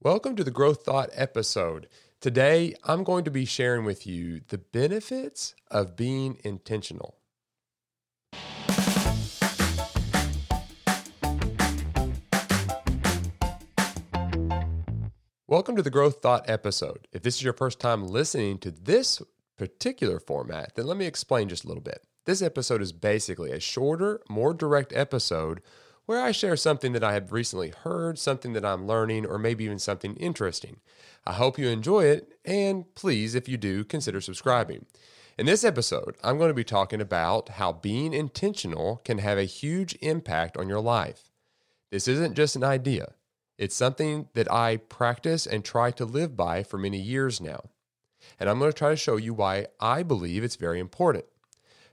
Welcome to the Growth Thought episode. Today, I'm going to be sharing with you the benefits of being intentional. Welcome to the Growth Thought episode. If this is your first time listening to this particular format, then let me explain just a little bit. This episode is basically a shorter, more direct episode where I share something that I have recently heard, something that I'm learning, or maybe even something interesting. I hope you enjoy it, and please, if you do, consider subscribing. In this episode, I'm going to be talking about how being intentional can have a huge impact on your life. This isn't just an idea, it's something that I practice and try to live by for many years now. And I'm going to try to show you why I believe it's very important.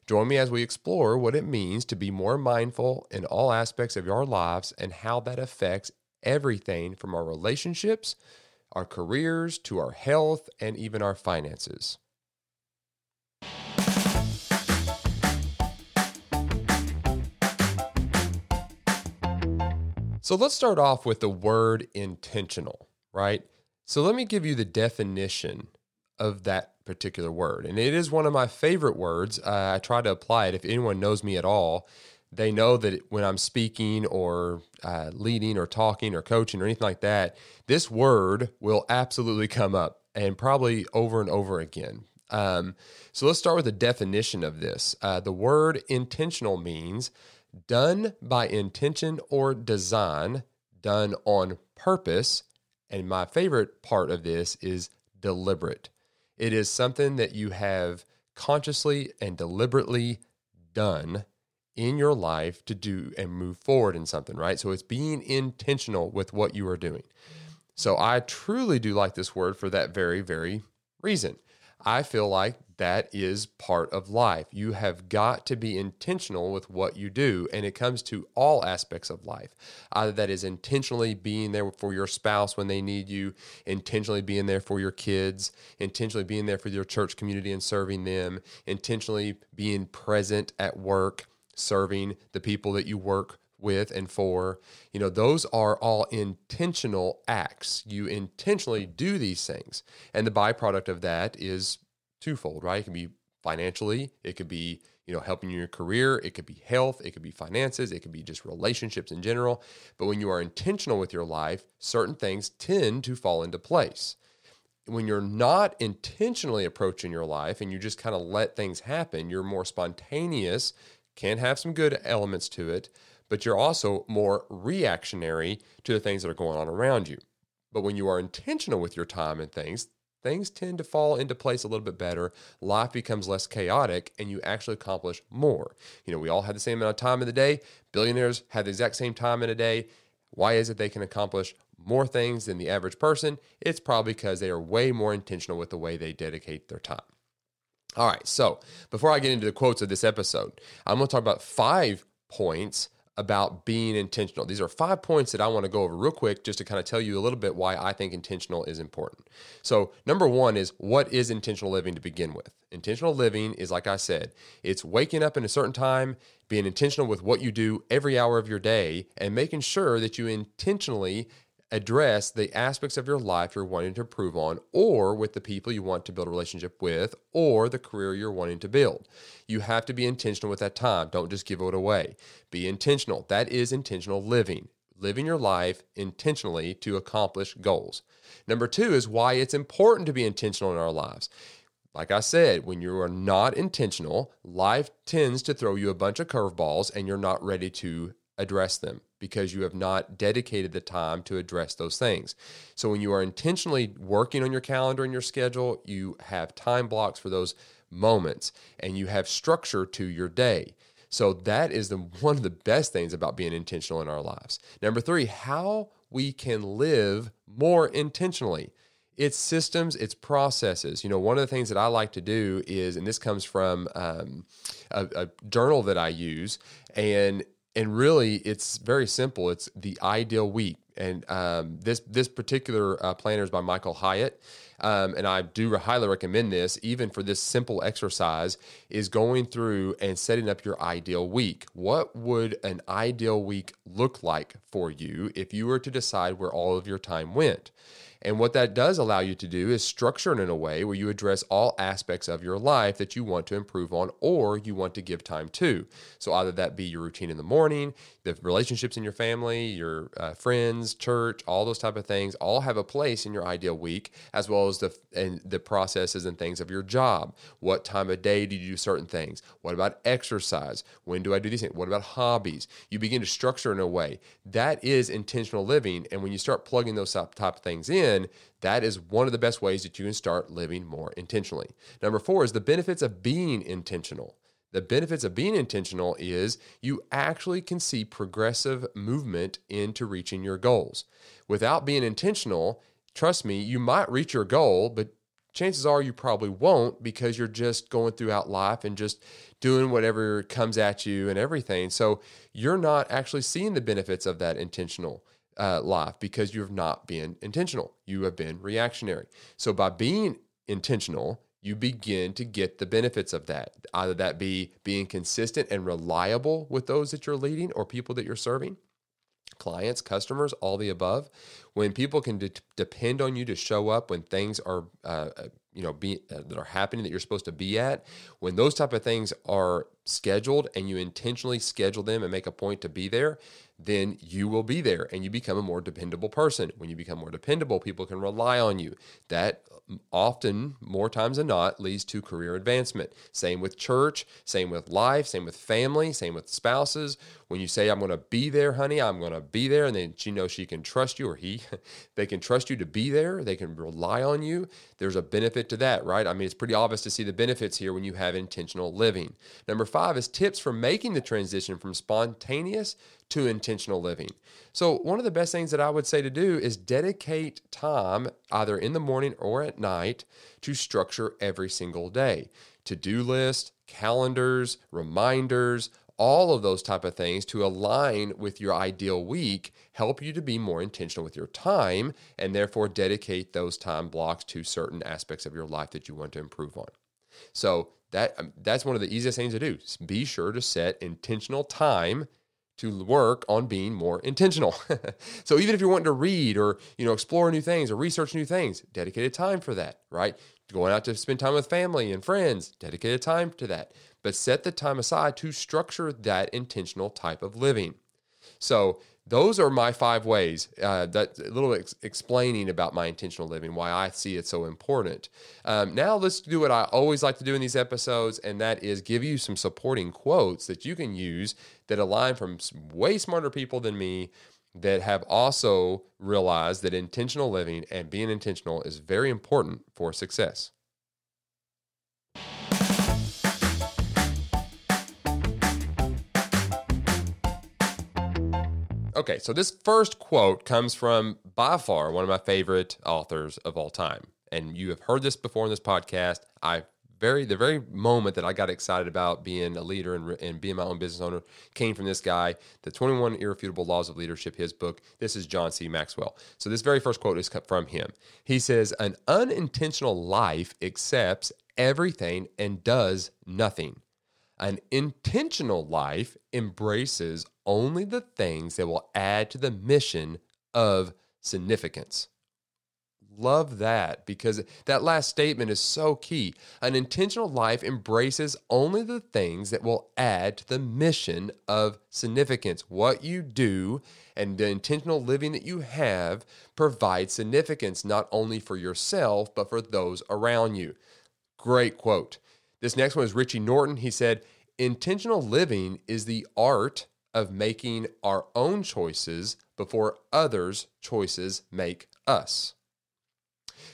Join me as we explore what it means to be more mindful in all aspects of our lives and how that affects everything from our relationships, our careers, to our health, and even our finances. So let's start off with the word intentional, right? So let me give you the definition of that particular word. And it is one of my favorite words. Uh, I try to apply it. If anyone knows me at all, they know that when I'm speaking or uh, leading or talking or coaching or anything like that, this word will absolutely come up and probably over and over again. Um, so let's start with the definition of this. Uh, the word intentional means done by intention or design, done on purpose. And my favorite part of this is deliberate. It is something that you have consciously and deliberately done in your life to do and move forward in something, right? So it's being intentional with what you are doing. So I truly do like this word for that very, very reason. I feel like that is part of life. You have got to be intentional with what you do, and it comes to all aspects of life. Either that is intentionally being there for your spouse when they need you, intentionally being there for your kids, intentionally being there for your church community and serving them, intentionally being present at work, serving the people that you work with and for. You know, those are all intentional acts. You intentionally do these things. And the byproduct of that is twofold, right? It can be financially, it could be, you know, helping your career, it could be health, it could be finances, it could be just relationships in general. But when you are intentional with your life, certain things tend to fall into place. When you're not intentionally approaching your life and you just kind of let things happen, you're more spontaneous, can have some good elements to it, but you're also more reactionary to the things that are going on around you. But when you are intentional with your time and things, things tend to fall into place a little bit better. Life becomes less chaotic and you actually accomplish more. You know, we all have the same amount of time in the day. Billionaires have the exact same time in a day. Why is it they can accomplish more things than the average person? It's probably because they are way more intentional with the way they dedicate their time. All right, so before I get into the quotes of this episode, I'm going to talk about five points about being intentional. These are five points that I want to go over real quick just to kind of tell you a little bit why I think intentional is important. So, number one is what is intentional living to begin with? Intentional living is, like I said, it's waking up in a certain time, being intentional with what you do every hour of your day, and making sure that you intentionally address the aspects of your life you're wanting to improve on, or with the people you want to build a relationship with, or the career you're wanting to build. You have to be intentional with that time. Don't just give it away. Be intentional. That is intentional living, living your life intentionally to accomplish goals. Number two is why it's important to be intentional in our lives. Like I said, when you are not intentional, life tends to throw you a bunch of curveballs and you're not ready to address them because you have not dedicated the time to address those things. So when you are intentionally working on your calendar and your schedule, you have time blocks for those moments and you have structure to your day. So that is the one of the best things about being intentional in our lives. Number 3, how we can live more intentionally. It's systems, it's processes. You know, one of the things that I like to do is, and this comes from um, a, a journal that I use, and and really, it's very simple. It's the ideal week. And um, this this particular uh, planner is by Michael Hyatt. Um, and I do highly recommend this, even for this simple exercise, is going through and setting up your ideal week. What would an ideal week look like for you if you were to decide where all of your time went? And what that does allow you to do is structure it in a way where you address all aspects of your life that you want to improve on or you want to give time to. So either that be your routine in the morning, the relationships in your family, your uh, friends, church, all those type of things, all have a place in your ideal week, as well as the and the processes and things of your job. What time of day do you do certain things? What about exercise? When do I do these things? What about hobbies? You begin to structure in a way that is intentional living, and when you start plugging those type of things in in, that is one of the best ways that you can start living more intentionally. Number four is the benefits of being intentional. The benefits of being intentional is you actually can see progressive movement into reaching your goals. Without being intentional, trust me, you might reach your goal, but chances are you probably won't because you're just going throughout life and just doing whatever comes at you and everything. So you're not actually seeing the benefits of that intentional uh, life because you have not been intentional. You have been reactionary. So by being intentional, you begin to get the benefits of that. Either that be being consistent and reliable with those that you're leading or people that you're serving, clients, customers, all the above. When people can de- depend on you to show up when things are, uh, uh you know, be uh, that are happening that you're supposed to be at, when those type of things are scheduled and you intentionally schedule them and make a point to be there, then you will be there and you become a more dependable person. When you become more dependable, people can rely on you. That mm, often, more times than not, leads to career advancement. Same with church, same with life, same with family, same with spouses. When you say, I'm going to be there, honey, I'm going to be there, and then she knows she can trust you or he, they can trust you to be there, they can rely on you. There's a benefit to that, right? I mean, it's pretty obvious to see the benefits here when you have intentional living. Number five is tips for making the transition from spontaneous to intentional living. So, one of the best things that I would say to do is dedicate time either in the morning or at night to structure every single day. To do list, calendars, reminders, all of those type of things to align with your ideal week help you to be more intentional with your time and therefore dedicate those time blocks to certain aspects of your life that you want to improve on. So that um, that's one of the easiest things to do. Be sure to set intentional time to work on being more intentional. so even if you're wanting to read or you know explore new things or research new things, dedicated time for that, right? Going out to spend time with family and friends, dedicated time to that. But set the time aside to structure that intentional type of living. So those are my five ways. Uh, that a little ex- explaining about my intentional living, why I see it so important. Um, now let's do what I always like to do in these episodes, and that is give you some supporting quotes that you can use that align from way smarter people than me that have also realized that intentional living and being intentional is very important for success. Okay, so this first quote comes from by far one of my favorite authors of all time. And you have heard this before in this podcast. I very the very moment that I got excited about being a leader and, and being my own business owner came from this guy, the 21 Irrefutable Laws of Leadership, his book. This is John C. Maxwell. So this very first quote is from him. He says, "An unintentional life accepts everything and does nothing. An intentional life embraces only the things that will add to the mission of significance. Love that because that last statement is so key. An intentional life embraces only the things that will add to the mission of significance. What you do and the intentional living that you have provides significance not only for yourself, but for those around you. Great quote. This next one is Richie Norton. He said, Intentional living is the art of making our own choices before others' choices make us.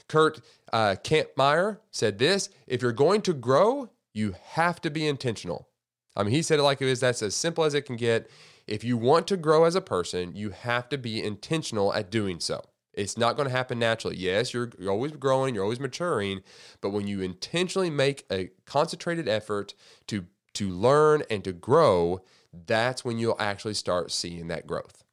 Kurt uh, Kampmeier said this if you're going to grow, you have to be intentional. I mean, he said it like it was that's as simple as it can get. If you want to grow as a person, you have to be intentional at doing so. It's not going to happen naturally. Yes, you're, you're always growing, you're always maturing, but when you intentionally make a concentrated effort to to learn and to grow, that's when you'll actually start seeing that growth.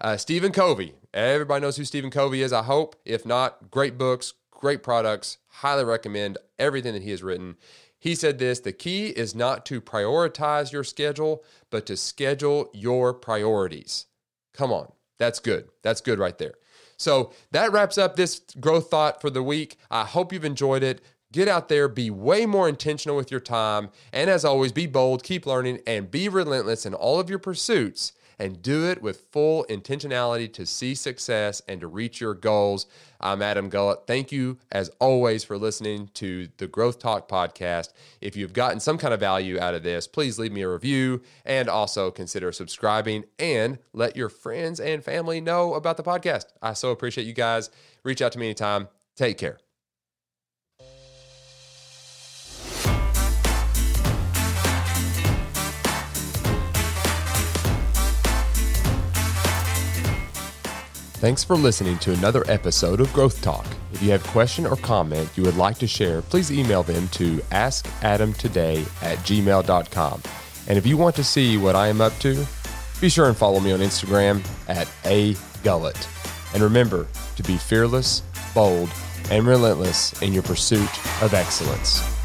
Uh, Stephen Covey. Everybody knows who Stephen Covey is, I hope. If not, great books, great products. Highly recommend everything that he has written. He said this the key is not to prioritize your schedule, but to schedule your priorities. Come on. That's good. That's good right there. So that wraps up this growth thought for the week. I hope you've enjoyed it. Get out there, be way more intentional with your time. And as always, be bold, keep learning, and be relentless in all of your pursuits and do it with full intentionality to see success and to reach your goals. I'm Adam Gullett. Thank you, as always, for listening to the Growth Talk podcast. If you've gotten some kind of value out of this, please leave me a review and also consider subscribing and let your friends and family know about the podcast. I so appreciate you guys. Reach out to me anytime. Take care. Thanks for listening to another episode of Growth Talk. If you have a question or comment you would like to share, please email them to askadamtoday at gmail.com. And if you want to see what I am up to, be sure and follow me on Instagram at a gullet. And remember to be fearless, bold, and relentless in your pursuit of excellence.